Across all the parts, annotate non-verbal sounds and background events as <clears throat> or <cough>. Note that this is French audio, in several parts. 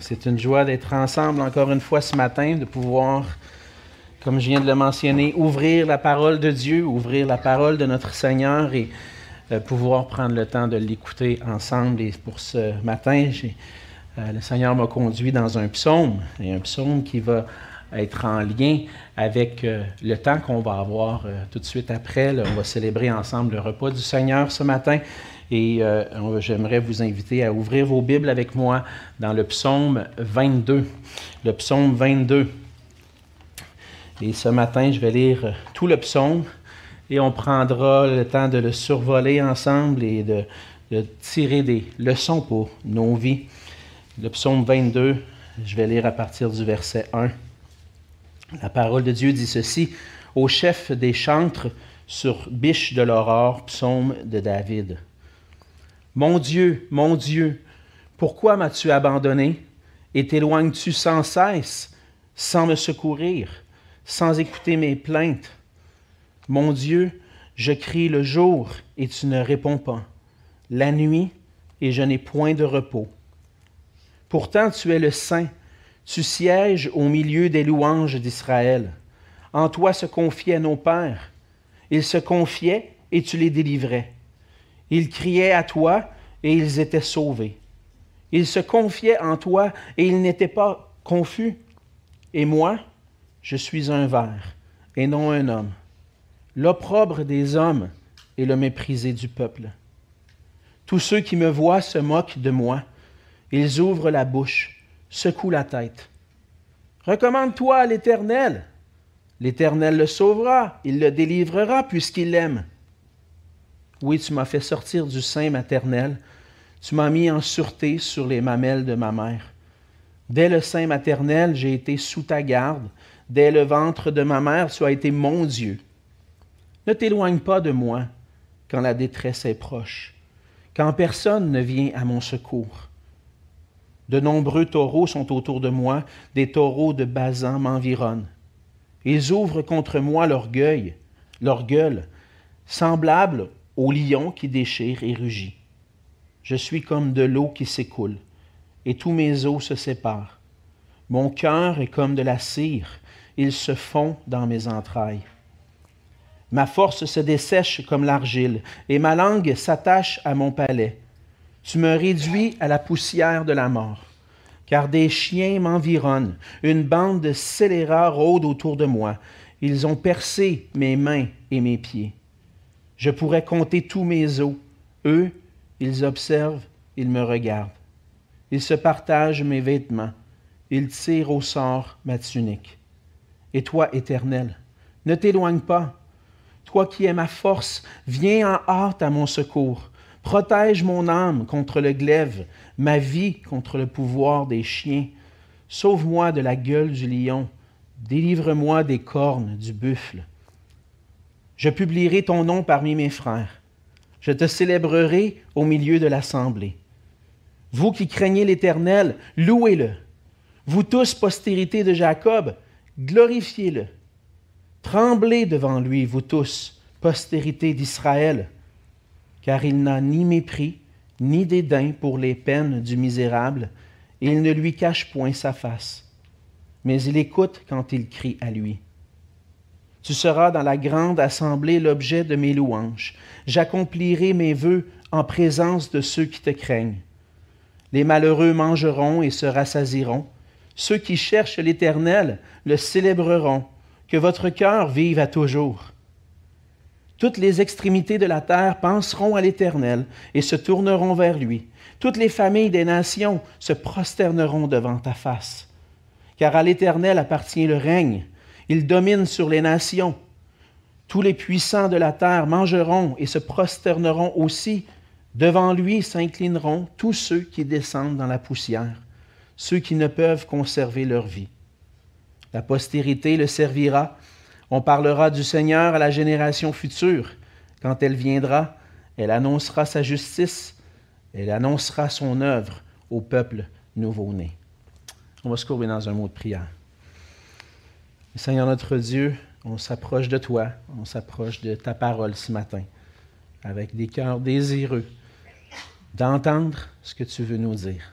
C'est une joie d'être ensemble encore une fois ce matin, de pouvoir, comme je viens de le mentionner, ouvrir la parole de Dieu, ouvrir la parole de notre Seigneur et euh, pouvoir prendre le temps de l'écouter ensemble. Et pour ce matin, euh, le Seigneur m'a conduit dans un psaume, et un psaume qui va être en lien avec euh, le temps qu'on va avoir tout de suite après. on va célébrer ensemble le repas du Seigneur ce matin. Et euh, j'aimerais vous inviter à ouvrir vos Bibles avec moi dans le psaume 22. Le psaume 22. Et ce matin, je vais lire tout le psaume et on prendra le temps de le survoler ensemble et de, de tirer des leçons pour nos vies. Le psaume 22, je vais lire à partir du verset 1. La parole de Dieu dit ceci Au chef des chantres sur biche de l'aurore, psaume de David. Mon Dieu, mon Dieu, pourquoi m'as-tu abandonné et t'éloignes-tu sans cesse, sans me secourir, sans écouter mes plaintes? Mon Dieu, je crie le jour et tu ne réponds pas, la nuit et je n'ai point de repos. Pourtant tu es le Saint, tu sièges au milieu des louanges d'Israël. En toi se confiaient nos pères. Ils se confiaient et tu les délivrais. Ils criaient à toi et ils étaient sauvés. Ils se confiaient en toi et ils n'étaient pas confus. Et moi, je suis un ver et non un homme, l'opprobre des hommes et le méprisé du peuple. Tous ceux qui me voient se moquent de moi. Ils ouvrent la bouche, secouent la tête. Recommande-toi à l'Éternel. L'Éternel le sauvera, il le délivrera puisqu'il l'aime. Oui, tu m'as fait sortir du sein maternel. Tu m'as mis en sûreté sur les mamelles de ma mère. Dès le sein maternel, j'ai été sous ta garde. Dès le ventre de ma mère, tu as été mon Dieu. Ne t'éloigne pas de moi quand la détresse est proche, quand personne ne vient à mon secours. De nombreux taureaux sont autour de moi, des taureaux de Bazan m'environnent. Ils ouvrent contre moi l'orgueil, leur gueule, semblable au lion qui déchire et rugit. Je suis comme de l'eau qui s'écoule, et tous mes os se séparent. Mon cœur est comme de la cire, il se fond dans mes entrailles. Ma force se dessèche comme l'argile, et ma langue s'attache à mon palais. Tu me réduis à la poussière de la mort, car des chiens m'environnent, une bande de scélérats rôde autour de moi. Ils ont percé mes mains et mes pieds. Je pourrais compter tous mes os. Eux, ils observent, ils me regardent. Ils se partagent mes vêtements. Ils tirent au sort ma tunique. Et toi, Éternel, ne t'éloigne pas. Toi qui es ma force, viens en hâte à mon secours. Protège mon âme contre le glaive, ma vie contre le pouvoir des chiens. Sauve-moi de la gueule du lion. Délivre-moi des cornes du buffle. Je publierai ton nom parmi mes frères. Je te célébrerai au milieu de l'assemblée. Vous qui craignez l'Éternel, louez-le. Vous tous, postérité de Jacob, glorifiez-le. Tremblez devant lui, vous tous, postérité d'Israël, car il n'a ni mépris, ni dédain pour les peines du misérable, et il ne lui cache point sa face, mais il écoute quand il crie à lui. Tu seras dans la grande assemblée l'objet de mes louanges. J'accomplirai mes vœux en présence de ceux qui te craignent. Les malheureux mangeront et se rassasiront. Ceux qui cherchent l'Éternel le célébreront. Que votre cœur vive à toujours. Toutes les extrémités de la terre penseront à l'Éternel et se tourneront vers lui. Toutes les familles des nations se prosterneront devant ta face. Car à l'Éternel appartient le règne il domine sur les nations. Tous les puissants de la terre mangeront et se prosterneront aussi. Devant lui s'inclineront tous ceux qui descendent dans la poussière, ceux qui ne peuvent conserver leur vie. La postérité le servira. On parlera du Seigneur à la génération future. Quand elle viendra, elle annoncera sa justice, elle annoncera son œuvre au peuple nouveau-né. On va se courber dans un mot de prière. Seigneur notre Dieu, on s'approche de toi, on s'approche de ta parole ce matin, avec des cœurs désireux d'entendre ce que tu veux nous dire.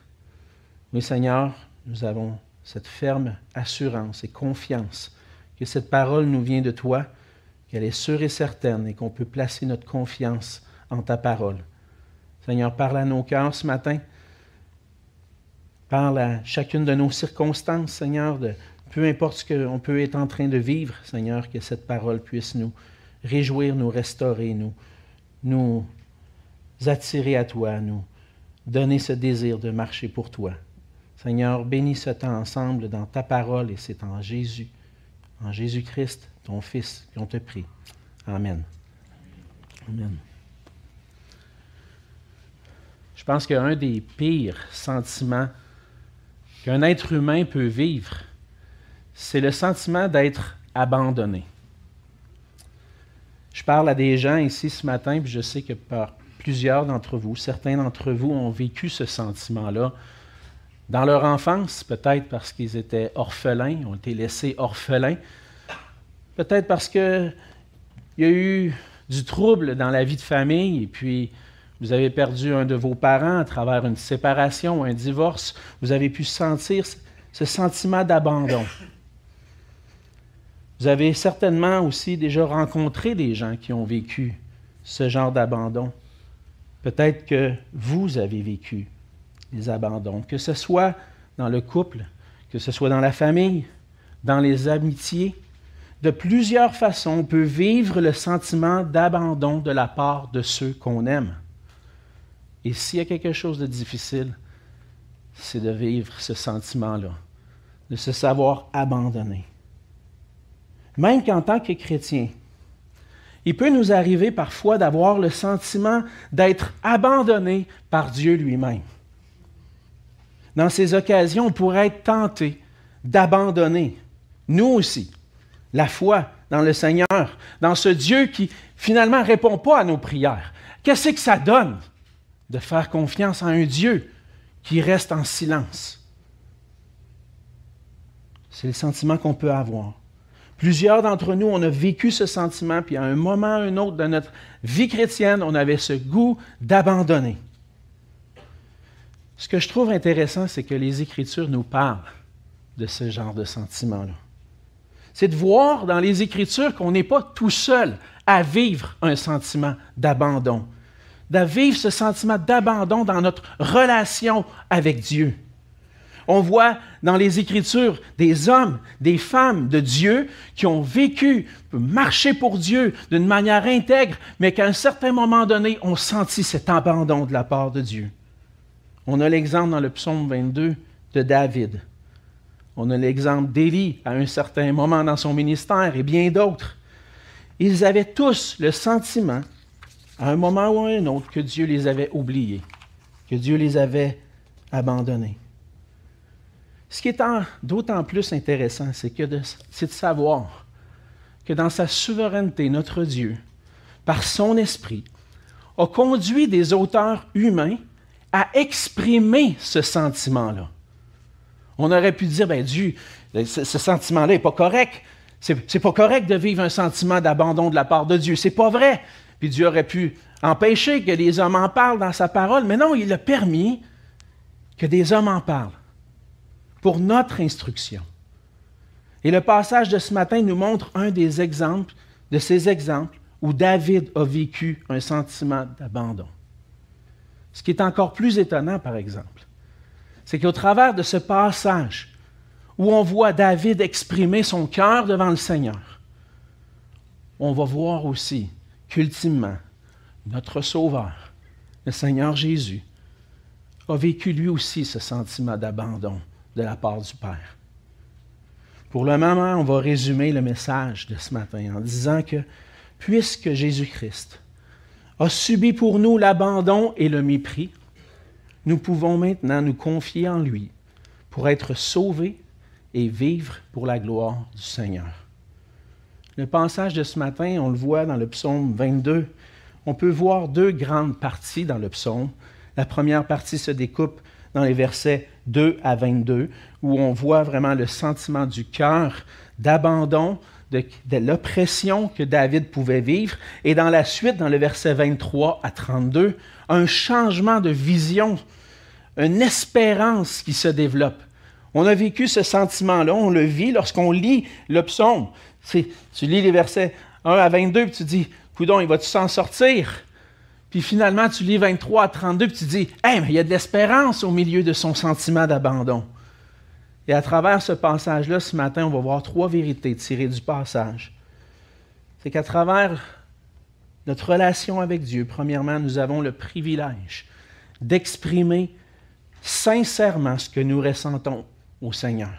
Oui, Seigneur, nous avons cette ferme assurance et confiance que cette parole nous vient de toi, qu'elle est sûre et certaine et qu'on peut placer notre confiance en ta parole. Seigneur, parle à nos cœurs ce matin. Parle à chacune de nos circonstances, Seigneur, de peu importe ce qu'on peut être en train de vivre, Seigneur, que cette parole puisse nous réjouir, nous restaurer, nous, nous attirer à toi, nous donner ce désir de marcher pour toi. Seigneur, bénis ce temps ensemble dans ta parole et c'est en Jésus, en Jésus-Christ, ton Fils, qu'on te prie. Amen. Amen. Je pense qu'un des pires sentiments qu'un être humain peut vivre, c'est le sentiment d'être abandonné. Je parle à des gens ici ce matin, puis je sais que par plusieurs d'entre vous, certains d'entre vous ont vécu ce sentiment-là dans leur enfance, peut-être parce qu'ils étaient orphelins, ont été laissés orphelins, peut-être parce qu'il y a eu du trouble dans la vie de famille et puis vous avez perdu un de vos parents à travers une séparation, un divorce, vous avez pu sentir ce sentiment d'abandon. Vous avez certainement aussi déjà rencontré des gens qui ont vécu ce genre d'abandon. Peut-être que vous avez vécu des abandons, que ce soit dans le couple, que ce soit dans la famille, dans les amitiés. De plusieurs façons, on peut vivre le sentiment d'abandon de la part de ceux qu'on aime. Et s'il y a quelque chose de difficile, c'est de vivre ce sentiment-là, de se savoir abandonné même qu'en tant que chrétien, il peut nous arriver parfois d'avoir le sentiment d'être abandonné par Dieu lui-même. Dans ces occasions, on pourrait être tenté d'abandonner, nous aussi, la foi dans le Seigneur, dans ce Dieu qui finalement ne répond pas à nos prières. Qu'est-ce que ça donne de faire confiance en un Dieu qui reste en silence? C'est le sentiment qu'on peut avoir. Plusieurs d'entre nous, on a vécu ce sentiment, puis à un moment ou un autre de notre vie chrétienne, on avait ce goût d'abandonner. Ce que je trouve intéressant, c'est que les Écritures nous parlent de ce genre de sentiment-là. C'est de voir dans les Écritures qu'on n'est pas tout seul à vivre un sentiment d'abandon, de vivre ce sentiment d'abandon dans notre relation avec Dieu. On voit dans les Écritures des hommes, des femmes de Dieu qui ont vécu, marché pour Dieu d'une manière intègre, mais qu'à un certain moment donné, ont senti cet abandon de la part de Dieu. On a l'exemple dans le psaume 22 de David. On a l'exemple d'Élie à un certain moment dans son ministère et bien d'autres. Ils avaient tous le sentiment, à un moment ou à un autre, que Dieu les avait oubliés, que Dieu les avait abandonnés. Ce qui est d'autant plus intéressant, c'est de, de savoir que dans sa souveraineté, notre Dieu, par son esprit, a conduit des auteurs humains à exprimer ce sentiment-là. On aurait pu dire, ben Dieu, ce, sentiment-là n'est pas correct. C'est, pas correct de vivre un sentiment d'abandon de la part de Dieu. C'est pas vrai. Puis Dieu aurait pu empêcher que les hommes en parlent dans sa parole, mais non, il a permis que des hommes en parlent pour notre instruction. Et le passage de ce matin nous montre un des exemples, de ces exemples où David a vécu un sentiment d'abandon. Ce qui est encore plus étonnant, par exemple, c'est qu'au travers de ce passage où on voit David exprimer son cœur devant le Seigneur, on va voir aussi qu'ultimement, notre Sauveur, le Seigneur Jésus, a vécu lui aussi ce sentiment d'abandon de la part du Père. Pour le moment, on va résumer le message de ce matin en disant que puisque Jésus-Christ a subi pour nous l'abandon et le mépris, nous pouvons maintenant nous confier en lui pour être sauvés et vivre pour la gloire du Seigneur. Le passage de ce matin, on le voit dans le psaume 22. On peut voir deux grandes parties dans le psaume. La première partie se découpe dans les versets 2 à 22, où on voit vraiment le sentiment du cœur d'abandon, de, l'oppression que David pouvait vivre. Et dans la suite, dans le verset 23 à 32, un changement de vision, une espérance qui se développe. On a vécu ce sentiment-là, on le vit lorsqu'on lit le psaume. Tu lis les versets 1 à 22, puis tu dis, Coudon, il va-tu s'en sortir? Puis finalement, tu lis 23 à 32, puis tu dis, Hey, mais il y a de l'espérance au milieu de son sentiment d'abandon. Et à travers ce passage-là, ce matin, on va voir trois vérités tirées du passage. C'est qu'à travers notre relation avec Dieu, premièrement, nous avons le privilège d'exprimer sincèrement ce que nous ressentons au Seigneur.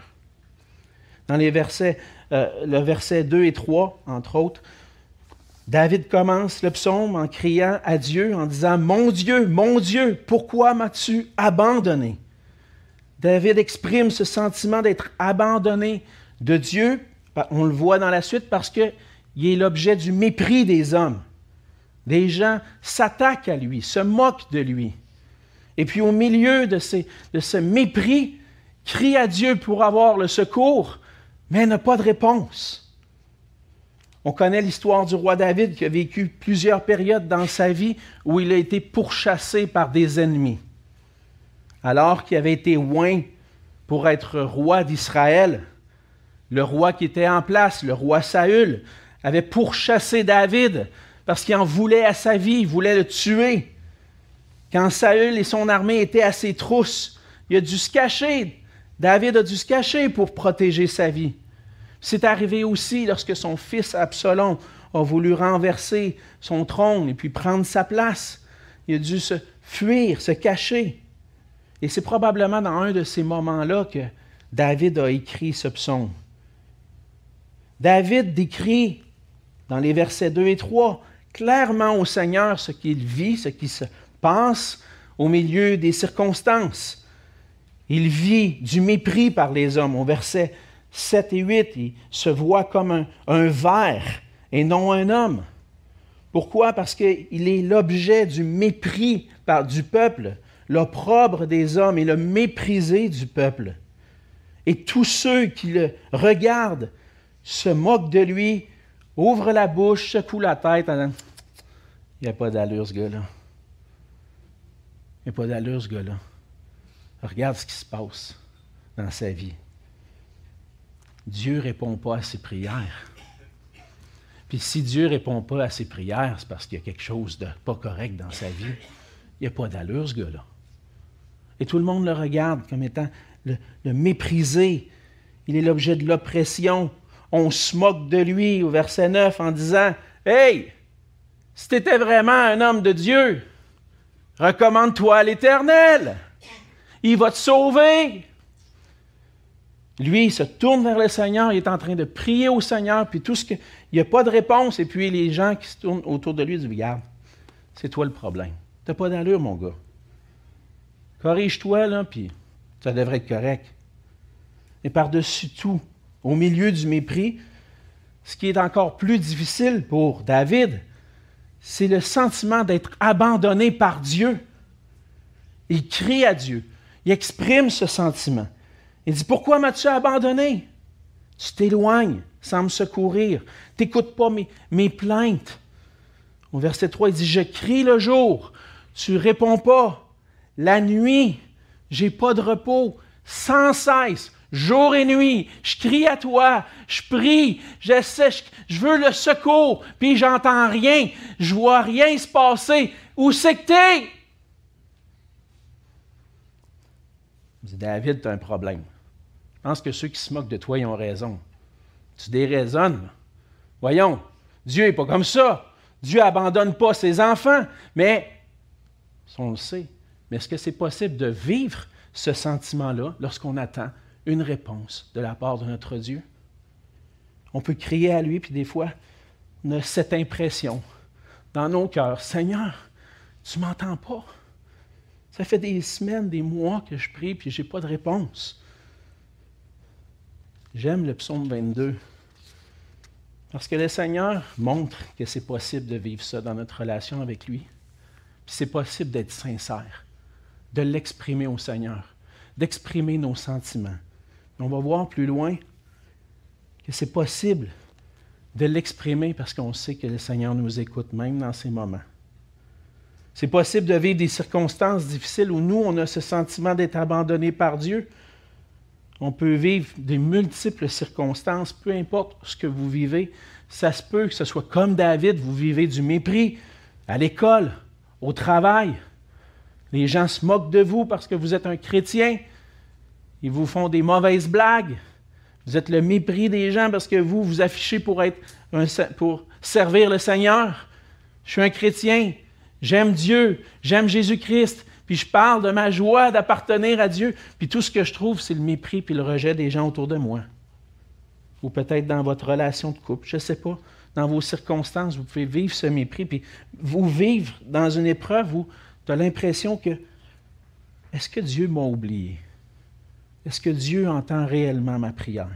Dans les versets, euh, le verset 2 et 3, entre autres, David commence le psaume en criant à Dieu, en disant, Mon Dieu, mon Dieu, pourquoi m'as-tu abandonné? David exprime ce sentiment d'être abandonné de Dieu. On le voit dans la suite parce qu'il est l'objet du mépris des hommes. Des gens s'attaquent à lui, se moquent de lui. Et puis au milieu de, de ce mépris, crie à Dieu pour avoir le secours, mais n'a pas de réponse. On connaît l'histoire du roi David qui a vécu plusieurs périodes dans sa vie où il a été pourchassé par des ennemis. Alors qu'il avait été oint pour être roi d'Israël, le roi qui était en place, le roi Saül, avait pourchassé David parce qu'il en voulait à sa vie, il voulait le tuer. Quand Saül et son armée étaient à ses trousses, il a dû se cacher. David a dû se cacher pour protéger sa vie. C'est arrivé aussi lorsque son fils Absalom a voulu renverser son trône et puis prendre sa place. Il a dû se fuir, se cacher. Et c'est probablement dans un de ces moments-là que David a écrit ce psaume. David décrit dans les versets 2 et 3 clairement au Seigneur ce qu'il vit, ce qui se passe au milieu des circonstances. Il vit du mépris par les hommes. Au verset 7 et 8, il se voit comme un, un ver et non un homme. Pourquoi? Parce qu'il est l'objet du mépris du peuple, l'opprobre des hommes et le méprisé du peuple. Et tous ceux qui le regardent se moquent de lui, ouvrent la bouche, secouent la tête en il n'y a pas d'allure, ce gars-là. Il n'y a pas d'allure, ce gars-là. Regarde ce qui se passe dans sa vie. Dieu ne répond pas à ses prières. Puis si Dieu ne répond pas à ses prières, c'est parce qu'il y a quelque chose de pas correct dans sa vie. Il n'y a pas d'allure, ce gars-là. Et tout le monde le regarde comme étant le, méprisé. Il est l'objet de l'oppression. On se moque de lui au verset 9 en disant Hey, si tu étais vraiment un homme de Dieu, recommande-toi à l'Éternel. Il va te sauver. Lui, il se tourne vers le Seigneur, il est en train de prier au Seigneur, puis tout ce que. Il n'y a pas de réponse, et puis les gens qui se tournent autour de lui disent Regarde, c'est toi le problème. Tu n'as pas d'allure, mon gars. Corrige-toi, là, puis ça devrait être correct. Et par-dessus tout, au milieu du mépris, ce qui est encore plus difficile pour David, c'est le sentiment d'être abandonné par Dieu. Il crie à Dieu. Il exprime ce sentiment. Il dit, pourquoi m'as-tu abandonné? Tu t'éloignes sans me secourir. Tu n'écoutes pas mes, mes, plaintes. Au verset 3, il dit, je crie le jour, tu ne réponds pas. La nuit, j'ai pas de repos. Sans cesse, Jour et nuit, je crie à toi, je prie, j'essaie, je, je veux le secours, puis j'entends rien, je vois rien se passer. Où c'est que t'es? David, tu as un problème. Je pense que ceux qui se moquent de toi, ils ont raison. Tu déraisonnes. Voyons, Dieu n'est pas comme ça. Dieu abandonne pas ses enfants. Mais, on le sait, mais est-ce que c'est possible de vivre ce sentiment-là lorsqu'on attend une réponse de la part de notre Dieu? On peut crier à lui, puis des fois, on a cette impression dans nos cœurs, Seigneur, tu m'entends pas. Ça fait des semaines, des mois que je prie, puis je n'ai pas de réponse. J'aime le psaume 22. Parce que le Seigneur montre que c'est possible de vivre ça dans notre relation avec lui. C'est possible d'être sincère, de l'exprimer au Seigneur, d'exprimer nos sentiments, on va voir plus loin que c'est possible de l'exprimer parce qu'on sait que le Seigneur nous écoute même dans ces moments. C'est possible de vivre des circonstances difficiles où nous, on a ce sentiment d'être abandonné par Dieu On peut vivre des multiples circonstances, peu importe ce que vous vivez. Ça se peut que ce soit comme David, vous vivez du mépris à l'école, au travail. Les gens se moquent de vous parce que vous êtes un chrétien. Ils vous font des mauvaises blagues. Vous êtes le mépris des gens parce que vous vous affichez pour, être pour servir le Seigneur. Je suis un chrétien. J'aime Dieu. J'aime Jésus-Christ. Puis je parle de ma joie d'appartenir à Dieu. Puis tout ce que je trouve, c'est le mépris puis le rejet des gens autour de moi. Ou peut-être dans votre relation de couple, je ne sais pas. Dans vos circonstances, vous pouvez vivre ce mépris. Puis vous vivre dans une épreuve où tu as l'impression que est-ce que Dieu m'a oublié? Est-ce que Dieu entend réellement ma prière?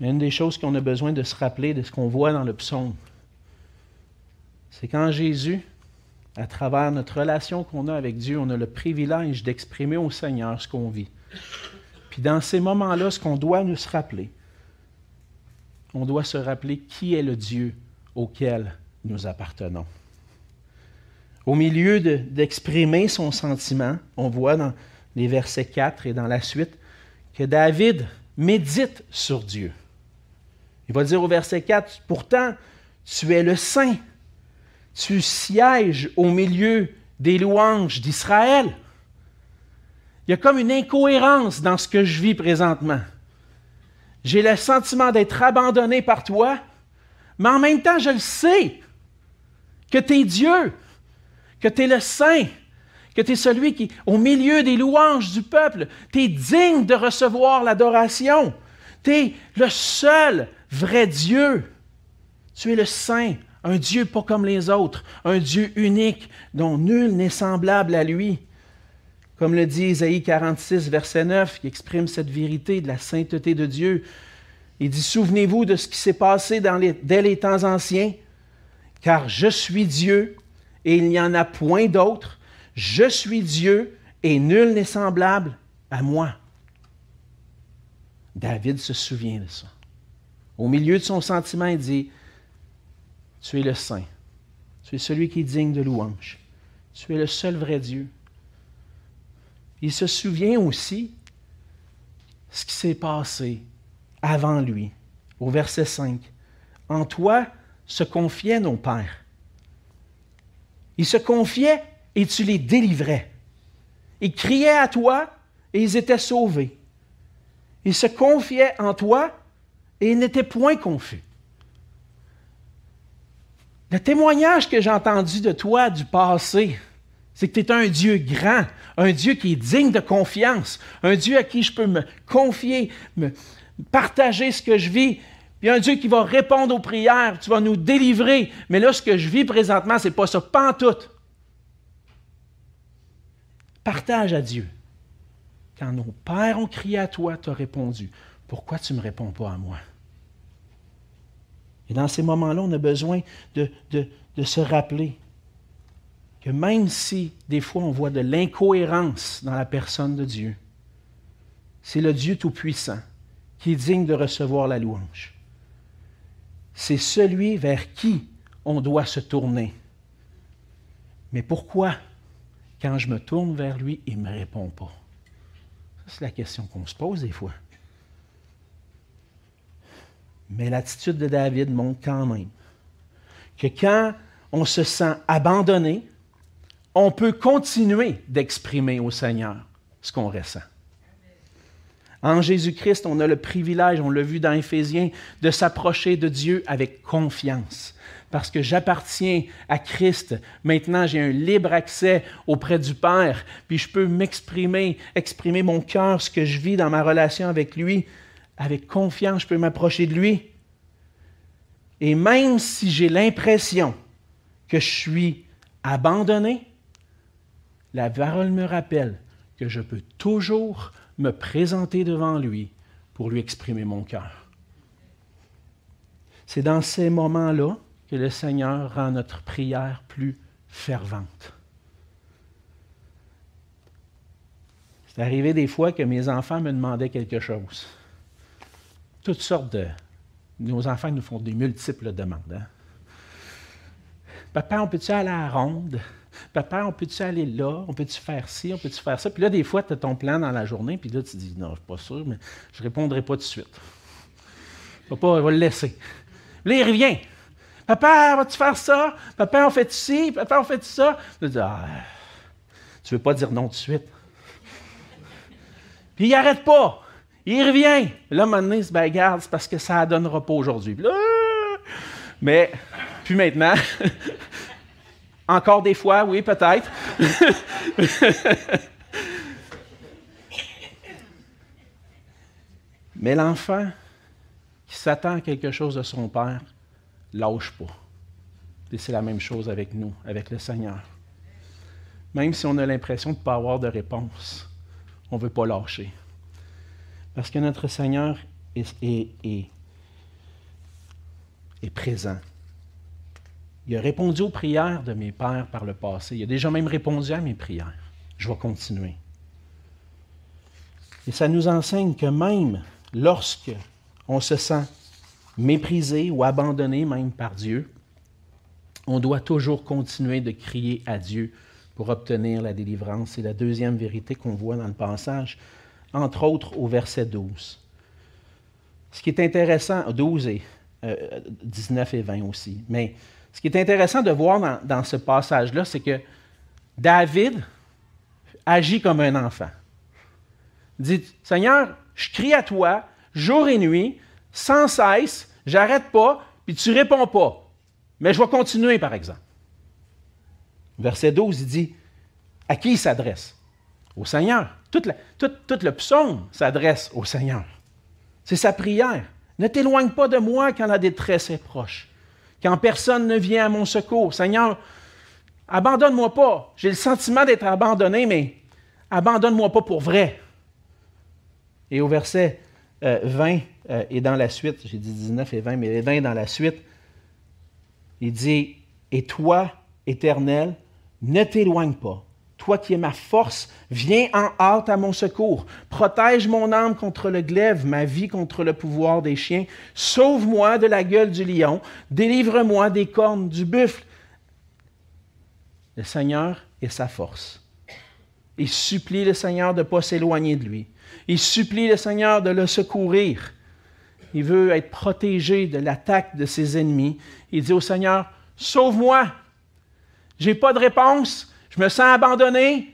Mais une des choses qu'on a besoin de se rappeler de ce qu'on voit dans le psaume, c'est quand Jésus à travers notre relation qu'on a avec Dieu, on a le privilège d'exprimer au Seigneur ce qu'on vit. Puis dans ces moments-là, ce qu'on doit nous rappeler, on doit se rappeler qui est le Dieu auquel nous appartenons. Au milieu d'exprimer son sentiment, on voit dans les versets 4 et dans la suite que David médite sur Dieu. Il va dire au verset 4, Pourtant, tu es le Saint tu sièges au milieu des louanges d'Israël. Il y a comme une incohérence dans ce que je vis présentement. J'ai le sentiment d'être abandonné par toi, mais en même temps, je le sais que tu es Dieu, que tu es le Saint, que tu es celui qui, au milieu des louanges du peuple, tu es digne de recevoir l'adoration. Tu es le seul vrai Dieu. Tu es le Saint, un Dieu pas comme les autres, un Dieu unique dont nul n'est semblable à lui. Comme le dit Isaïe 46, verset 9, qui exprime cette vérité de la sainteté de Dieu. Il dit, Souvenez-vous de ce qui s'est passé dès les temps anciens, car je suis Dieu et il n'y en a point d'autre. Je suis Dieu et nul n'est semblable à moi. David se souvient de ça. Au milieu de son sentiment, il dit, tu es le Saint. Tu es celui qui est digne de louange. Tu es le seul vrai Dieu. Il se souvient aussi ce qui s'est passé avant lui. Au verset 5. En toi se confiaient nos pères. Ils se confiaient et tu les délivrais. Ils criaient à toi et ils étaient sauvés. Ils se confiaient en toi et ils n'étaient point confus. Le témoignage que j'ai entendu de toi du passé, c'est que tu es un Dieu grand, un Dieu qui est digne de confiance, un Dieu à qui je peux me confier, me partager ce que je vis, puis un Dieu qui va répondre aux prières, tu vas nous délivrer. Mais là, ce que je vis présentement, c'est pas ça, pas en tout. Partage à Dieu. Quand nos pères ont crié à toi, tu as répondu. Pourquoi tu ne me réponds pas à moi? Et dans ces moments-là, on a besoin de, se rappeler que même si des fois on voit de l'incohérence dans la personne de Dieu, c'est le Dieu Tout-Puissant qui est digne de recevoir la louange. C'est celui vers qui on doit se tourner. Mais pourquoi, quand je me tourne vers lui, il ne me répond pas? C'est la question qu'on se pose des fois. Mais l'attitude de David montre quand même que quand on se sent abandonné, on peut continuer d'exprimer au Seigneur ce qu'on ressent. En Jésus-Christ, on a le privilège, on l'a vu dans Éphésiens, de s'approcher de Dieu avec confiance. Parce que j'appartiens à Christ. Maintenant, j'ai un libre accès auprès du Père. Puis je peux m'exprimer, exprimer mon cœur, ce que je vis dans ma relation avec lui, avec confiance, je peux m'approcher de lui. Et même si j'ai l'impression que je suis abandonné, la parole me rappelle que je peux toujours me présenter devant lui pour lui exprimer mon cœur. C'est dans ces moments-là que le Seigneur rend notre prière plus fervente. C'est arrivé des fois que mes enfants me demandaient quelque chose toutes sortes de... Nos enfants nous font des multiples demandes. Hein. Papa, on peut-tu aller à la ronde? Papa, on peut-tu aller là? On peut-tu faire ci? On peut-tu faire ça? Puis là, des fois, tu as ton plan dans la journée, puis là, tu dis, non, je ne suis pas sûr, mais je ne répondrai pas tout de suite. Papa, il va le laisser. Là, il revient. Papa, vas-tu faire ça? Papa, on fait ci? Papa, on fait ça? Tu dis, ah, tu ne veux pas dire non tout de suite. Puis il n'arrête pas. Il revient. Là, maintenant, il se garde, c'est parce que ça ne donnera pas aujourd'hui. Mais, puis maintenant, <laughs> encore des fois, oui, peut-être. <laughs> Mais l'enfant qui s'attend à quelque chose de son père, lâche pas. Et c'est la même chose avec nous, avec le Seigneur. Même si on a l'impression de ne pas avoir de réponse, on ne veut pas lâcher. Parce que notre Seigneur est, présent. Il a répondu aux prières de mes pères par le passé. Il a déjà même répondu à mes prières. Je vais continuer. Et ça nous enseigne que même lorsque on se sent méprisé ou abandonné même par Dieu, on doit toujours continuer de crier à Dieu pour obtenir la délivrance. C'est la deuxième vérité qu'on voit dans le passage, entre autres au verset 12. Ce qui est intéressant, 12 et 19 euh, et 20 aussi, mais ce qui est intéressant de voir dans, ce passage-là, c'est que David agit comme un enfant. Il dit, Seigneur, je crie à toi jour et nuit, sans cesse, j'arrête pas, puis tu réponds pas. Mais je vais continuer, par exemple. Verset 12, il dit à qui il s'adresse? Au Seigneur. Tout, le psaume s'adresse au Seigneur. C'est sa prière. Ne t'éloigne pas de moi quand la détresse est proche, quand personne ne vient à mon secours. Seigneur, abandonne-moi pas. J'ai le sentiment d'être abandonné, mais abandonne-moi pas pour vrai. Et au verset 20 euh, euh, et dans la suite, j'ai dit 19 et 20, mais 20 dans la suite, il dit, Et toi, Éternel, ne t'éloigne pas. Toi qui es ma force, viens en hâte à mon secours. Protège mon âme contre le glaive, ma vie contre le pouvoir des chiens. Sauve-moi de la gueule du lion. Délivre-moi des cornes du buffle. Le Seigneur est sa force. Il supplie le Seigneur de ne pas s'éloigner de lui. Il supplie le Seigneur de le secourir. Il veut être protégé de l'attaque de ses ennemis. Il dit au Seigneur, sauve-moi. Je n'ai pas de réponse. Je me sens abandonné.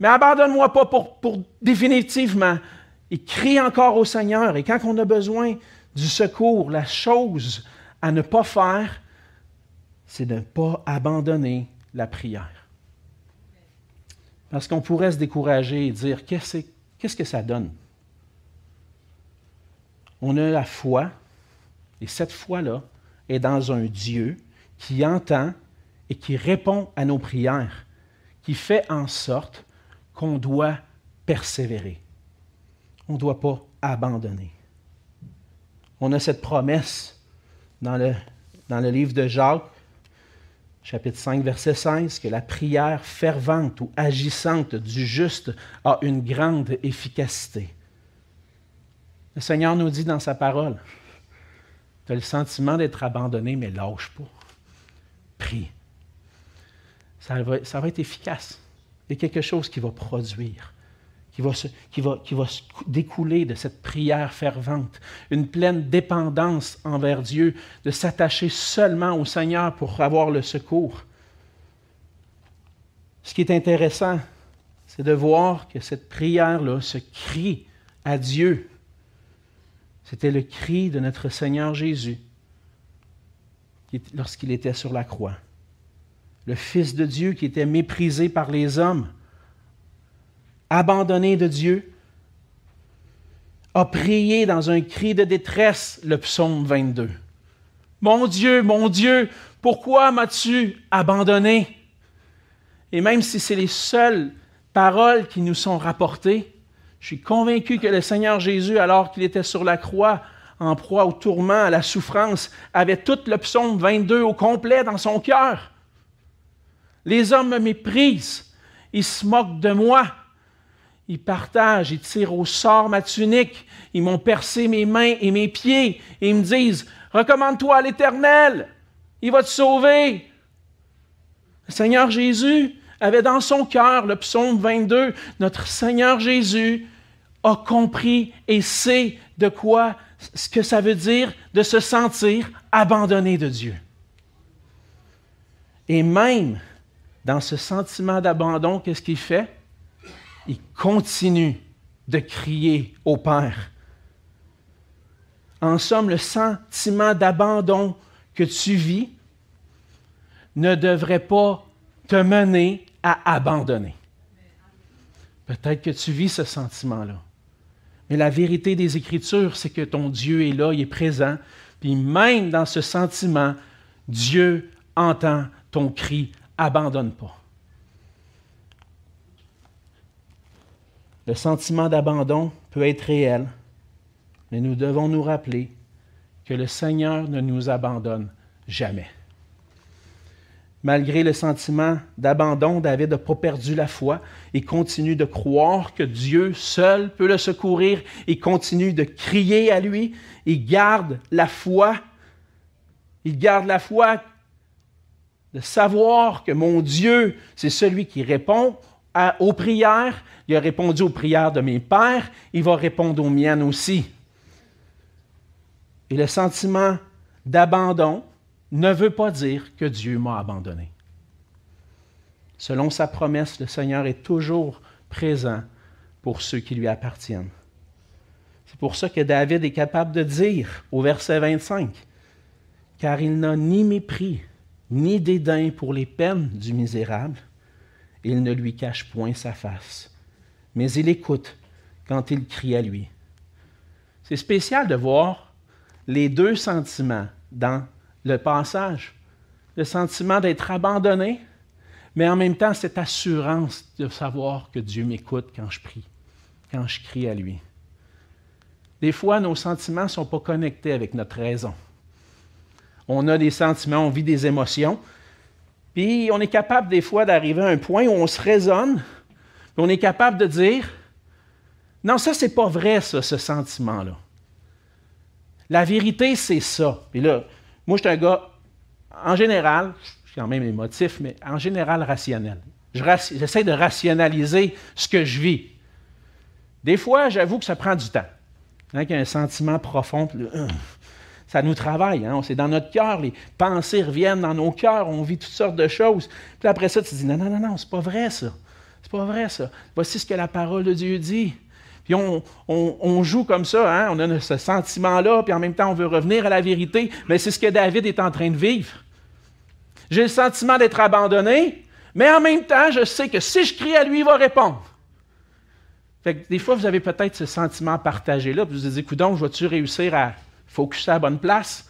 Mais abandonne-moi pas pour, définitivement. Il crie encore au Seigneur. Et quand on a besoin du secours, la chose à ne pas faire, c'est de ne pas abandonner la prière. Parce qu'on pourrait se décourager et dire, Qu'est-ce que ça donne? On a la foi, et cette foi-là est dans un Dieu qui entend et qui répond à nos prières, qui fait en sorte qu'on doit persévérer. On ne doit pas abandonner. On a cette promesse dans le, livre de Jacques chapitre 5, verset 16, que la prière fervente ou agissante du juste a une grande efficacité. Le Seigneur nous dit dans sa parole, tu as le sentiment d'être abandonné, mais lâche pas. Prie. Ça va, être efficace. Il y a quelque chose qui va produire qui va, qui, va, qui va découler de cette prière fervente, une pleine dépendance envers Dieu, de s'attacher seulement au Seigneur pour avoir le secours. Ce qui est intéressant, c'est de voir que cette prière-là, ce cri à Dieu, c'était le cri de notre Seigneur Jésus lorsqu'il était sur la croix. Le Fils de Dieu qui était méprisé par les hommes, abandonné de Dieu, a prié dans un cri de détresse le psaume 22. Mon Dieu, mon Dieu, pourquoi m'as-tu abandonné? Et même si c'est les seules paroles qui nous sont rapportées, je suis convaincu que le Seigneur Jésus, alors qu'il était sur la croix, en proie au tourment, à la souffrance, avait tout le psaume 22 au complet dans son cœur. Les hommes me méprisent, ils se moquent de moi, ils partagent, ils tirent au sort ma tunique, ils m'ont percé mes mains et mes pieds, ils me disent, recommande-toi à l'Éternel, il va te sauver. Le Seigneur Jésus avait dans son cœur le psaume 22. Notre Seigneur Jésus a compris et sait de quoi ce que ça veut dire de se sentir abandonné de Dieu. Et même dans ce sentiment d'abandon, qu'est-ce qu'il fait? Il continue de crier au Père. En somme, le sentiment d'abandon que tu vis ne devrait pas te mener à abandonner. Peut-être que tu vis ce sentiment-là. Mais la vérité des Écritures, c'est que ton Dieu est là, il est présent. Puis même dans ce sentiment, Dieu entend ton cri, abandonne pas. Le sentiment d'abandon peut être réel, mais nous devons nous rappeler que le Seigneur ne nous abandonne jamais. Malgré le sentiment d'abandon, David n'a pas perdu la foi. Il continue de croire que Dieu seul peut le secourir. Il continue de crier à lui. Il garde la foi. Il garde la foi de savoir que mon Dieu, c'est celui qui répond aux prières. Il a répondu aux prières de mes pères. Il va répondre aux miennes aussi. Et le sentiment d'abandon, ne veut pas dire que Dieu m'a abandonné. Selon sa promesse, le Seigneur est toujours présent pour ceux qui lui appartiennent. C'est pour ça que David est capable de dire au verset 25, car il n'a ni mépris ni dédain pour les peines du misérable, il ne lui cache point sa face, mais il écoute quand il crie à lui. C'est spécial de voir les deux sentiments dans le passage, le sentiment d'être abandonné, mais en même temps cette assurance de savoir que Dieu m'écoute quand je prie, quand je crie à lui. Des fois, nos sentiments ne sont pas connectés avec notre raison. On a des sentiments, on vit des émotions, puis on est capable des fois d'arriver à un point où on se raisonne, on est capable de dire, non, ça, c'est pas vrai, ça, ce sentiment-là. La vérité, c'est ça. Puis là, moi, je suis un gars, en général, je suis quand même émotif, mais en général rationnel. J'essaie de rationaliser ce que je vis. Des fois, j'avoue que ça prend du temps. Hein, il y a un sentiment profond, <clears throat> ça nous travaille. Hein, c'est dans notre cœur, les pensées reviennent dans nos cœurs, on vit toutes sortes de choses. Puis après ça, tu te dis non, non, non, non, c'est pas vrai ça. C'est pas vrai ça. Voici ce que la parole de Dieu dit. Puis on, joue comme ça, hein? on a ce sentiment-là, puis en même temps on veut revenir à la vérité. Mais c'est ce que David est en train de vivre. J'ai le sentiment d'être abandonné, mais en même temps, je sais que si je crie à lui, il va répondre. Fait que des fois, vous avez peut-être ce sentiment partagé là, puis vous vous dites, écoute, je vais-tu réussir à focuser à la bonne place?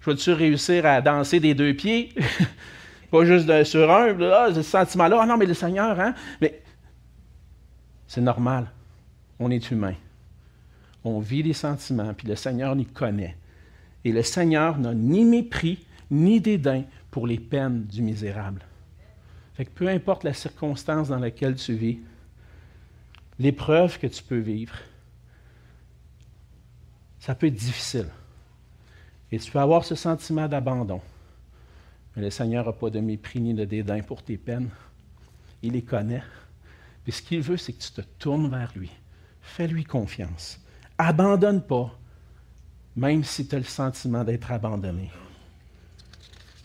Je vais-tu réussir à danser des deux pieds? <laughs> Pas juste sur un, là, ce sentiment-là, ah non, mais le Seigneur, hein? Mais c'est normal. On est humain. On vit des sentiments, puis le Seigneur nous connaît. Et le Seigneur n'a ni mépris, ni dédain pour les peines du misérable. Fait que peu importe la circonstance dans laquelle tu vis, l'épreuve que tu peux vivre, ça peut être difficile. Et tu peux avoir ce sentiment d'abandon. Mais le Seigneur n'a pas de mépris ni de dédain pour tes peines. Il les connaît. Puis ce qu'il veut, c'est que tu te tournes vers lui. Fais-lui confiance. Abandonne pas, même si tu as le sentiment d'être abandonné.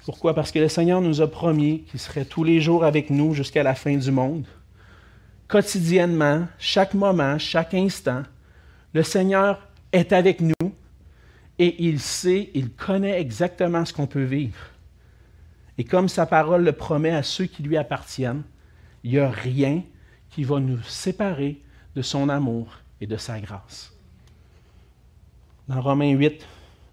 Pourquoi? Parce que le Seigneur nous a promis qu'il serait tous les jours avec nous jusqu'à la fin du monde. Quotidiennement, chaque moment, chaque instant, le Seigneur est avec nous et il sait, il connaît exactement ce qu'on peut vivre. Et comme sa parole le promet à ceux qui lui appartiennent, il n'y a rien qui va nous séparer de son amour et de sa grâce. Dans Romains 8,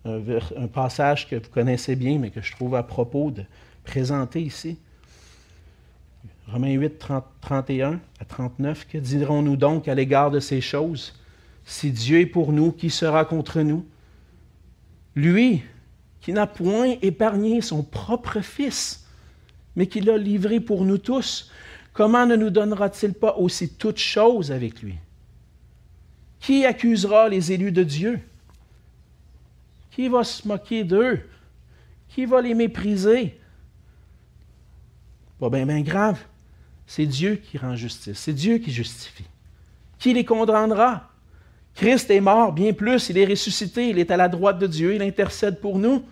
un, passage que vous connaissez bien, mais que je trouve à propos de présenter ici. Romains 8, 31 à 39, que dirons-nous donc à l'égard de ces choses? Si Dieu est pour nous, qui sera contre nous? Lui, qui n'a point épargné son propre Fils, mais qui l'a livré pour nous tous, comment ne nous donnera-t-il pas aussi toutes choses avec lui? Qui accusera les élus de Dieu? Qui va se moquer d'eux? Qui va les mépriser? pas bien bien grave. C'est Dieu qui rend justice, c'est Dieu qui justifie. Qui les condamnera? Christ est mort, bien plus, il est ressuscité, il est à la droite de Dieu, il intercède pour nous.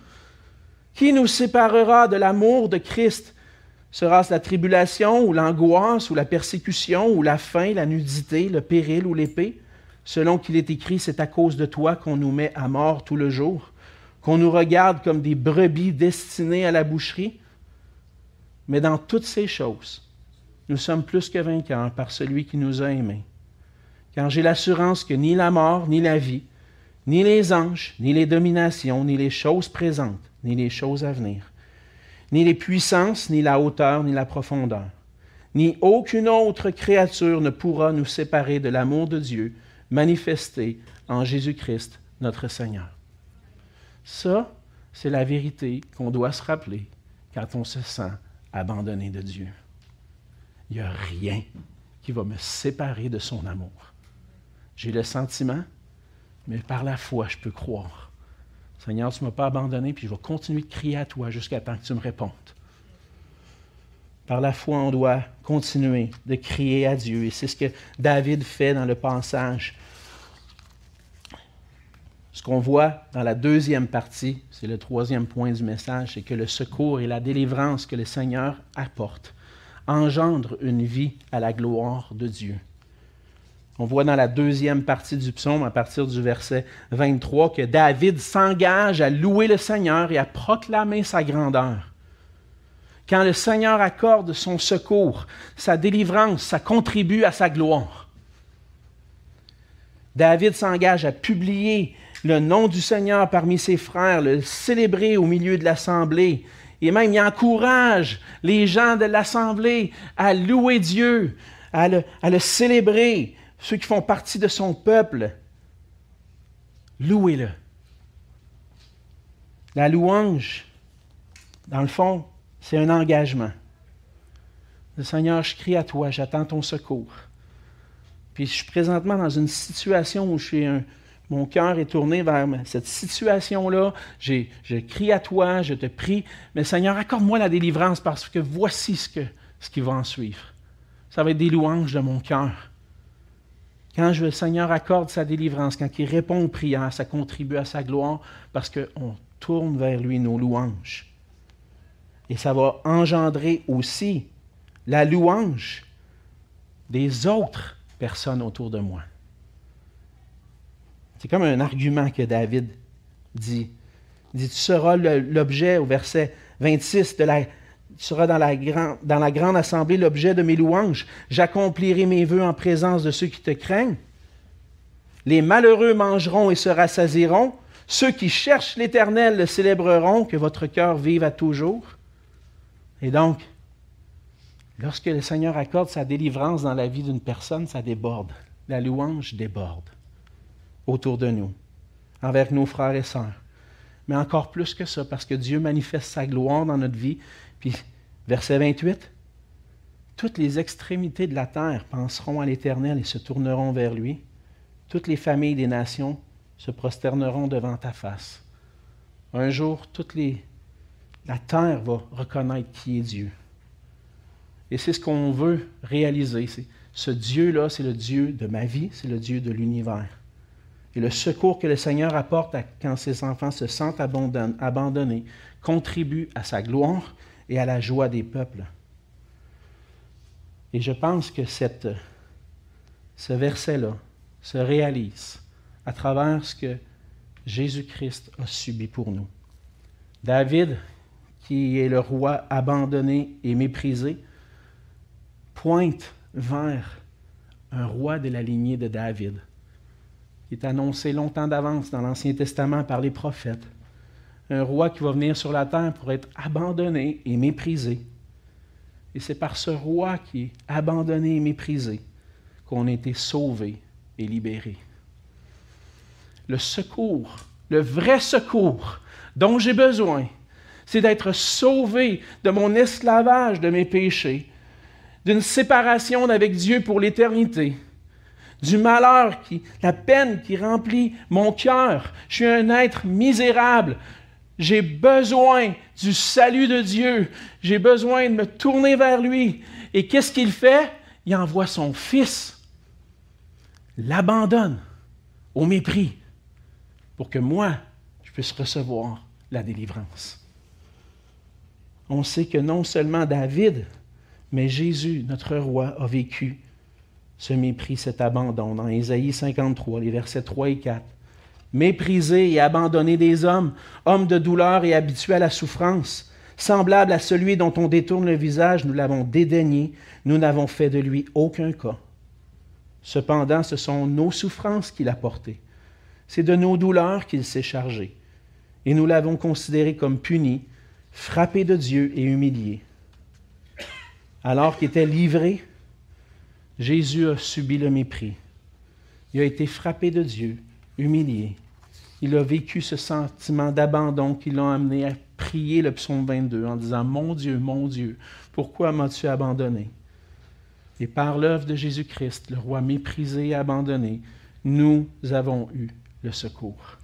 Qui nous séparera de l'amour de Christ? Sera-ce la tribulation ou l'angoisse ou la persécution ou la faim, la nudité, le péril ou l'épée? Selon qu'il est écrit, c'est à cause de toi qu'on nous met à mort tout le jour, qu'on nous regarde comme des brebis destinées à la boucherie. Mais dans toutes ces choses, nous sommes plus que vainqueurs par celui qui nous a aimés. Car j'ai l'assurance que ni la mort, ni la vie, ni les anges, ni les dominations, ni les choses présentes, ni les choses à venir, ni les puissances, ni la hauteur, ni la profondeur, ni aucune autre créature ne pourra nous séparer de l'amour de Dieu manifesté en Jésus-Christ, notre Seigneur. Ça, c'est la vérité qu'on doit se rappeler quand on se sent abandonné de Dieu. Il n'y a rien qui va me séparer de son amour. J'ai le sentiment, mais par la foi, je peux croire. Seigneur, tu ne m'as pas abandonné, puis je vais continuer de crier à toi jusqu'à temps que tu me répondes. Par la foi, on doit continuer de crier à Dieu. Et c'est ce que David fait dans le passage. Ce qu'on voit dans la deuxième partie, c'est le troisième point du message, c'est que le secours et la délivrance que le Seigneur apporte engendrent une vie à la gloire de Dieu. On voit dans la deuxième partie du psaume, à partir du verset 23, que David s'engage à louer le Seigneur et à proclamer sa grandeur. Quand le Seigneur accorde son secours, sa délivrance, ça contribue à sa gloire. David s'engage à publier le nom du Seigneur parmi ses frères, le célébrer au milieu de l'assemblée. Et même, il encourage les gens de l'assemblée à louer Dieu, à le, à le célébrer, ceux qui font partie de son peuple. Louez-le. La louange, dans le fond, c'est un engagement. Le Seigneur, je crie à toi, j'attends ton secours. Puis je suis présentement dans une situation où mon cœur est tourné vers cette situation-là. Je crie à toi, je te prie. Mais Seigneur, accorde-moi la délivrance parce que voici ce, ce qui va en suivre. Ça va être des louanges de mon cœur. Quand le Seigneur accorde sa délivrance, quand il répond aux prières, ça contribue à sa gloire parce qu'on tourne vers lui nos louanges. Et ça va engendrer aussi la louange des autres personnes autour de moi. C'est comme un argument que David dit. Il dit, tu seras l'objet, au verset 26, de la, tu seras dans la, dans la grande assemblée l'objet de mes louanges. J'accomplirai mes voeux en présence de ceux qui te craignent. Les malheureux mangeront et se rassasieront. Ceux qui cherchent l'Éternel le célébreront, que votre cœur vive à toujours. Et donc, lorsque le Seigneur accorde sa délivrance dans la vie d'une personne, ça déborde. La louange déborde autour de nous, envers nos frères et sœurs. Mais encore plus que ça, parce que Dieu manifeste sa gloire dans notre vie. Puis, verset 28, toutes les extrémités de la terre penseront à l'Éternel et se tourneront vers lui. Toutes les familles des nations se prosterneront devant ta face. Un jour, toute les, la terre va reconnaître qui est Dieu. Et c'est ce qu'on veut réaliser. Ce Dieu-là, c'est le Dieu de ma vie, c'est le Dieu de l'univers et le secours que le Seigneur apporte quand ses enfants se sentent abandonnés contribue à sa gloire et à la joie des peuples. Et je pense que cette, ce verset-là se réalise à travers ce que Jésus-Christ a subi pour nous. David, qui est le roi abandonné et méprisé, pointe vers un roi de la lignée de David qui est annoncé longtemps d'avance dans l'Ancien Testament par les prophètes. Un roi qui va venir sur la terre pour être abandonné et méprisé. Et c'est par ce roi qui est abandonné et méprisé qu'on a été sauvé et libéré. Le secours, le vrai secours dont j'ai besoin, c'est d'être sauvé de mon esclavage de mes péchés, d'une séparation avec Dieu pour l'éternité du malheur, qui, la peine qui remplit mon cœur. Je suis un être misérable. J'ai besoin du salut de Dieu. J'ai besoin de me tourner vers lui. Et qu'est-ce qu'il fait? Il envoie son fils, l'abandonne au mépris pour que moi, je puisse recevoir la délivrance. On sait que non seulement David, mais Jésus, notre roi, a vécu ce mépris, cet abandon dans Ésaïe 53, les versets 3 et 4. Méprisé et abandonné des hommes, homme de douleur et habitué à la souffrance, semblable à celui dont on détourne le visage, nous l'avons dédaigné, nous n'avons fait de lui aucun cas. Cependant, ce sont nos souffrances qu'il a portées. C'est de nos douleurs qu'il s'est chargé. Et nous l'avons considéré comme puni, frappé de Dieu et humilié. Alors qu'il était livré, Jésus a subi le mépris. Il a été frappé de Dieu, humilié. Il a vécu ce sentiment d'abandon qui l'a amené à prier le psaume 22 en disant Mon Dieu, mon Dieu, pourquoi m'as-tu abandonné Et par l'œuvre de Jésus-Christ, le roi méprisé et abandonné, nous avons eu le secours.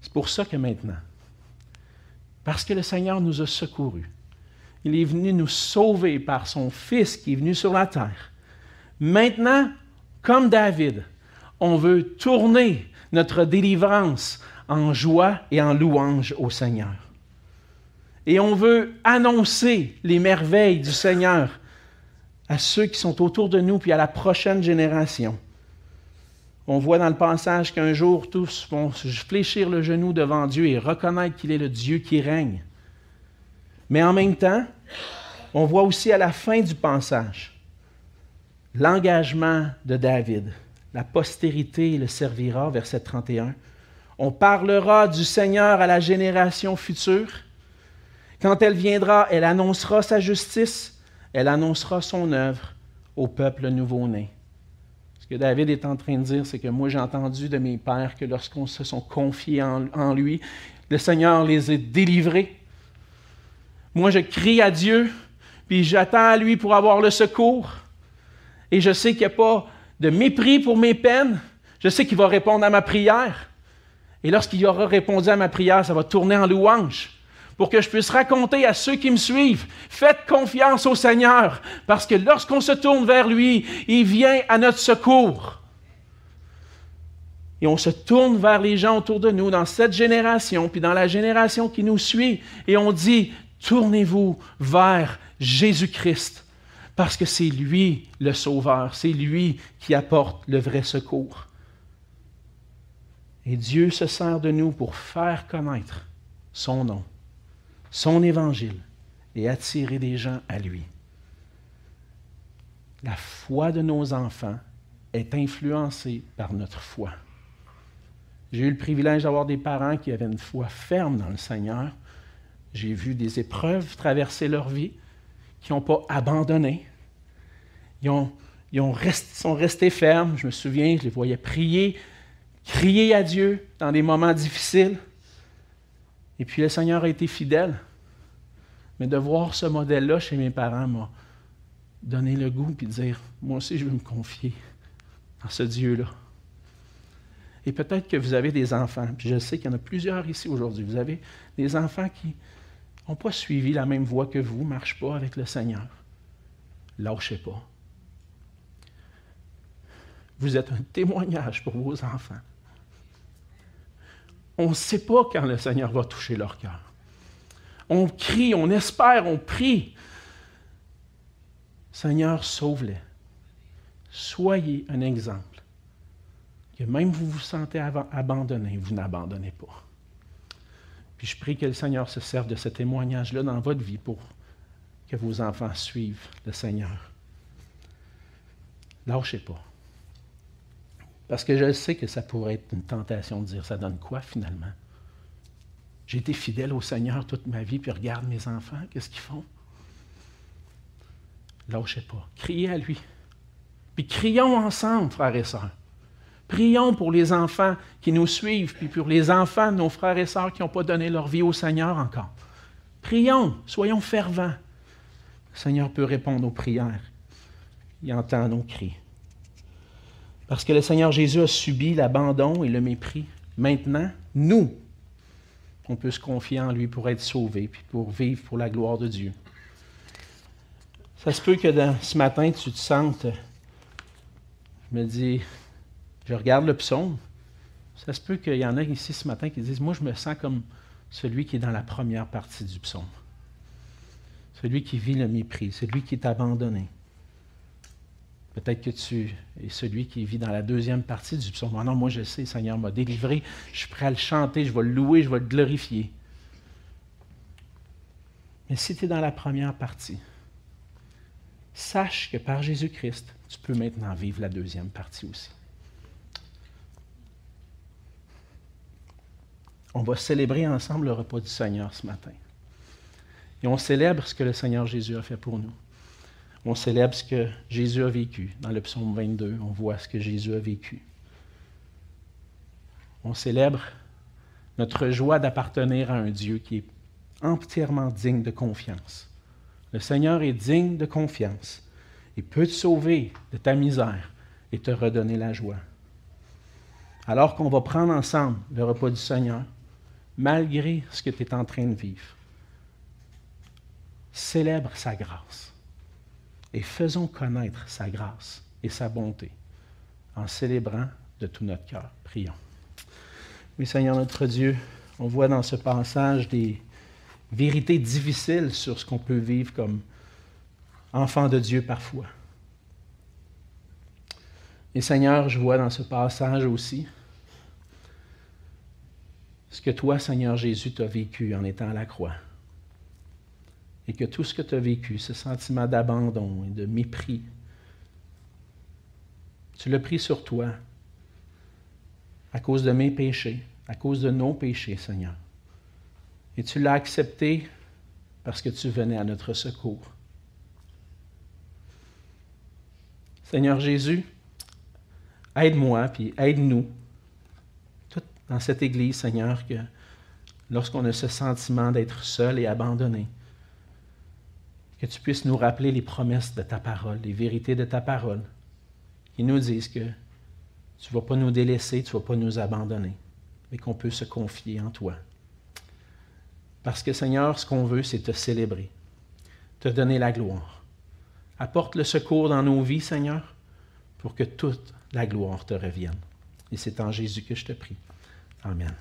C'est pour ça que maintenant, parce que le Seigneur nous a secourus, il est venu nous sauver par son Fils qui est venu sur la terre. Maintenant, comme David, on veut tourner notre délivrance en joie et en louange au Seigneur. Et on veut annoncer les merveilles du Seigneur à ceux qui sont autour de nous, puis à la prochaine génération. On voit dans le passage qu'un jour, tous vont fléchir le genou devant Dieu et reconnaître qu'il est le Dieu qui règne. Mais en même temps, on voit aussi à la fin du passage l'engagement de David. La postérité le servira, verset 31. On parlera du Seigneur à la génération future. Quand elle viendra, elle annoncera sa justice, elle annoncera son œuvre au peuple nouveau-né. Ce que David est en train de dire, c'est que moi j'ai entendu de mes pères que lorsqu'on se sont confiés en, lui, le Seigneur les a délivrés. Moi je crie à Dieu, puis j'attends à lui pour avoir le secours. Et je sais qu'il n'y a pas de mépris pour mes peines. Je sais qu'il va répondre à ma prière. Et lorsqu'il aura répondu à ma prière, ça va tourner en louange pour que je puisse raconter à ceux qui me suivent, faites confiance au Seigneur, parce que lorsqu'on se tourne vers lui, il vient à notre secours. Et on se tourne vers les gens autour de nous, dans cette génération, puis dans la génération qui nous suit, et on dit, tournez-vous vers Jésus-Christ, parce que c'est lui le Sauveur, c'est lui qui apporte le vrai secours. Et Dieu se sert de nous pour faire connaître son nom, son évangile, et attirer des gens à lui. La foi de nos enfants est influencée par notre foi. J'ai eu le privilège d'avoir des parents qui avaient une foi ferme dans le Seigneur. J'ai vu des épreuves traverser leur vie qui n'ont pas abandonné. Ils, ont, ils ont sont restés fermes. Je me souviens, je les voyais prier, crier à Dieu dans des moments difficiles. Et puis le Seigneur a été fidèle. Mais de voir ce modèle-là chez mes parents m'a donné le goût et de dire, moi aussi je veux me confier dans ce Dieu-là. Et peut-être que vous avez des enfants, puis je sais qu'il y en a plusieurs ici aujourd'hui. Vous avez des enfants qui n'ont pas suivi la même voie que vous, ne marchent pas avec le Seigneur. Lâchez pas. Vous êtes un témoignage pour vos enfants. On ne sait pas quand le Seigneur va toucher leur cœur. On crie, on espère, on prie. Seigneur, sauve-les. Soyez un exemple. Que même vous vous sentez abandonné, vous n'abandonnez pas. Je prie que le Seigneur se serve de ce témoignage-là dans votre vie pour que vos enfants suivent le Seigneur. Lâchez pas. Parce que je sais que ça pourrait être une tentation de dire ça donne quoi finalement? J'ai été fidèle au Seigneur toute ma vie, puis regarde mes enfants, qu'est-ce qu'ils font? Lâchez pas. Criez à lui. Puis crions ensemble, frères et sœurs. Prions pour les enfants qui nous suivent, puis pour les enfants de nos frères et sœurs qui n'ont pas donné leur vie au Seigneur encore. Prions, soyons fervents. Le Seigneur peut répondre aux prières. Il entend nos cris. Parce que le Seigneur Jésus a subi l'abandon et le mépris. Maintenant, nous, On peut se confier en lui pour être sauvé, puis pour vivre pour la gloire de Dieu. Ça se peut que dans, ce matin, tu te sentes, je me dis, je regarde le psaume, ça se peut qu'il y en a ici ce matin qui disent, moi je me sens comme celui qui est dans la première partie du psaume. Celui qui vit le mépris, celui qui est abandonné. Peut-être que tu es celui qui vit dans la deuxième partie du psaume. Ah non, moi je sais, le Seigneur m'a délivré, je suis prêt à le chanter, je vais le louer, je vais le glorifier. Mais si tu es dans la première partie, sache que par Jésus-Christ, tu peux maintenant vivre la deuxième partie aussi. On va célébrer ensemble le repas du Seigneur ce matin. Et on célèbre ce que le Seigneur Jésus a fait pour nous. On célèbre ce que Jésus a vécu. Dans le psaume 22, on voit ce que Jésus a vécu. On célèbre notre joie d'appartenir à un Dieu qui est entièrement digne de confiance. Le Seigneur est digne de confiance. Il peut te sauver de ta misère et te redonner la joie. Alors qu'on va prendre ensemble le repas du Seigneur, malgré ce que tu es en train de vivre, célèbre sa grâce et faisons connaître sa grâce et sa bonté en célébrant de tout notre cœur. Prions. Oui, Seigneur notre Dieu, on voit dans ce passage des vérités difficiles sur ce qu'on peut vivre comme enfant de Dieu parfois. Et Seigneur, je vois dans ce passage aussi ce que toi, Seigneur Jésus, t'as vécu en étant à la croix. Et que tout ce que tu vécu, ce sentiment d'abandon et de mépris, tu l'as pris sur toi à cause de mes péchés, à cause de nos péchés, Seigneur. Et tu l'as accepté parce que tu venais à notre secours. Seigneur Jésus, aide-moi, puis aide-nous, dans cette Église, Seigneur, que lorsqu'on a ce sentiment d'être seul et abandonné, que tu puisses nous rappeler les promesses de ta parole, les vérités de ta parole, qui nous disent que tu ne vas pas nous délaisser, tu ne vas pas nous abandonner, mais qu'on peut se confier en toi. Parce que Seigneur, ce qu'on veut, c'est te célébrer, te donner la gloire. Apporte le secours dans nos vies, Seigneur, pour que toute la gloire te revienne. Et c'est en Jésus que je te prie. Amen.